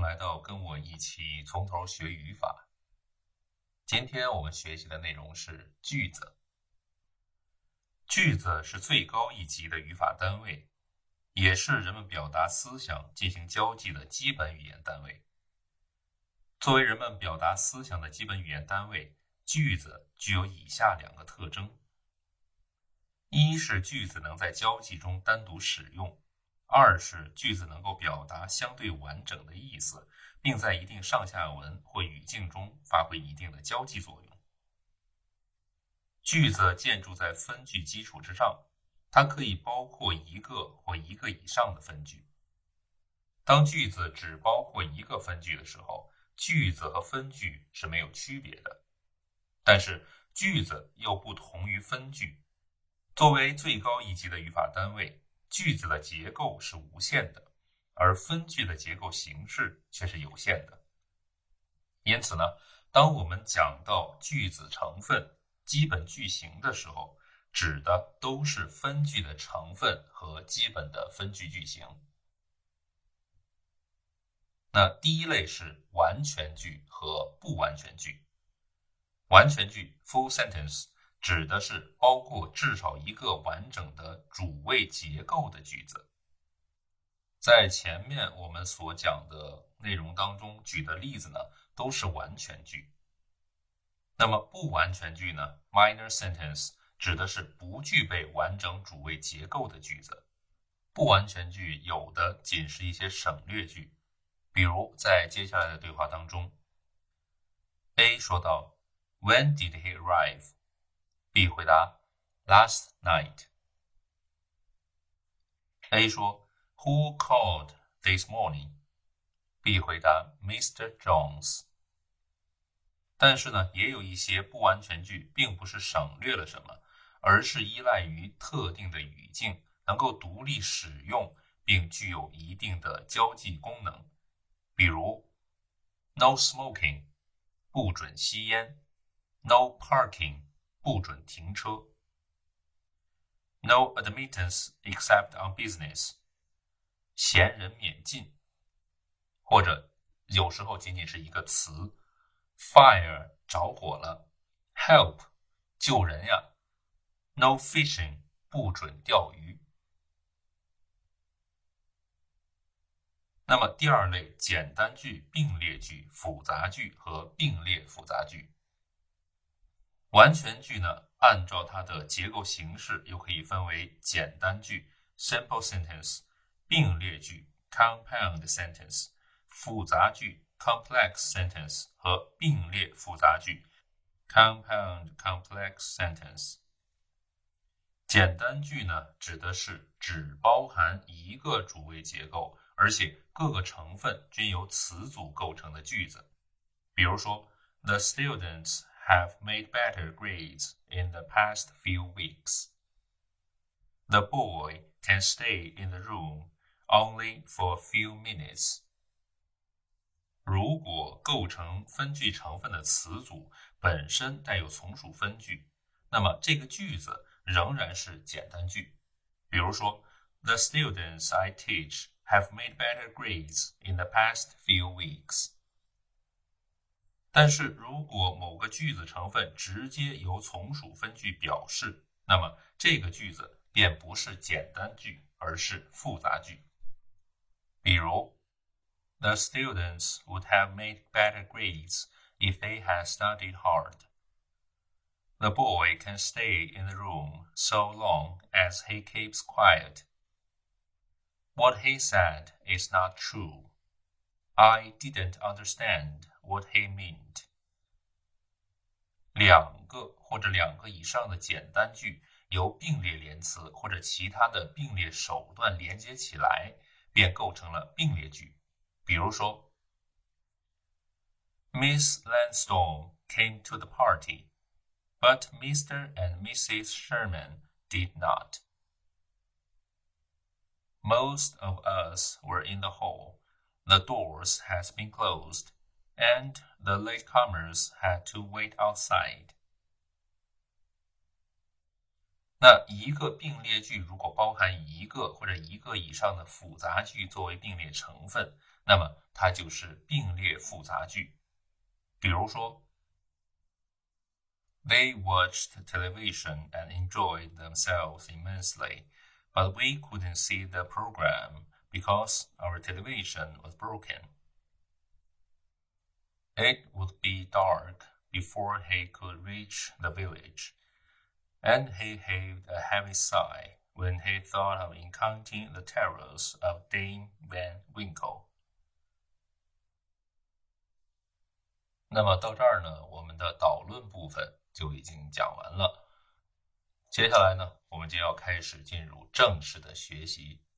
来到跟我一起从头学语法。今天我们学习的内容是句子。句子是最高一级的语法单位，也是人们表达思想、进行交际的基本语言单位。作为人们表达思想的基本语言单位，句子具有以下两个特征：一是句子能在交际中单独使用。二是句子能够表达相对完整的意思，并在一定上下文或语境中发挥一定的交际作用。句子建筑在分句基础之上，它可以包括一个或一个以上的分句。当句子只包括一个分句的时候，句子和分句是没有区别的。但是句子又不同于分句，作为最高一级的语法单位。句子的结构是无限的，而分句的结构形式却是有限的。因此呢，当我们讲到句子成分、基本句型的时候，指的都是分句的成分和基本的分句句型。那第一类是完全句和不完全句。完全句 （full sentence）。指的是包括至少一个完整的主谓结构的句子。在前面我们所讲的内容当中举的例子呢，都是完全句。那么不完全句呢，minor sentence 指的是不具备完整主谓结构的句子。不完全句有的仅是一些省略句，比如在接下来的对话当中，A 说道：“When did he arrive？” B 回答：Last night。A 说：Who called this morning？B 回答：Mr. Jones。但是呢，也有一些不完全句，并不是省略了什么，而是依赖于特定的语境，能够独立使用，并具有一定的交际功能。比如：No smoking，不准吸烟；No parking。不准停车。No admittance except on business。闲人免进。或者有时候仅仅是一个词。Fire 着火了。Help 救人呀。No fishing 不准钓鱼。那么第二类简单句、并列句、复杂句和并列复杂句。完全句呢，按照它的结构形式，又可以分为简单句 （simple sentence）、并列句 （compound sentence）、复杂句 （complex sentence） 和并列复杂句 （compound complex sentence）。简单句呢，指的是只包含一个主谓结构，而且各个成分均由词组构成的句子。比如说，The students。have made better grades in the past few weeks. The boy can stay in the room only for a few minutes. 如果构成分句成分的词组本身带有从属分句，那么这个句子仍然是简单句。比如说，The students I teach have made better grades in the past few weeks. 但是如果某个句子成分直接由从属分句表示，那么这个句子便不是简单句，而是复杂句。比如，The students would have made better grades if they had studied hard. The boy can stay in the room so long as he keeps quiet. What he said is not true. I didn't understand What he meant。两个或者两个以上的简单句由并列连词或者其他的并列手段连接起来，便构成了并列句。比如说，Miss Lansdowne came to the party, but Mr. and Mrs. Sherman did not. Most of us were in the hall. The doors has been closed and the latecomers had to wait outside. 那一个并列句如果包含一个或者一个以上的复杂句作为并列成分，那么它 它就是并列复杂句。比如说，They watched television and enjoyed themselves immensely, but we couldn't see the program because our television was broken. It would be dark before he could reach the village, and he heaved a heavy sigh when he thought of encountering the terrors of Dame Van Winkle. 那么到这儿呢，我们的导论部分就已经讲完了。接下来呢，我们就要开始进入正式的学习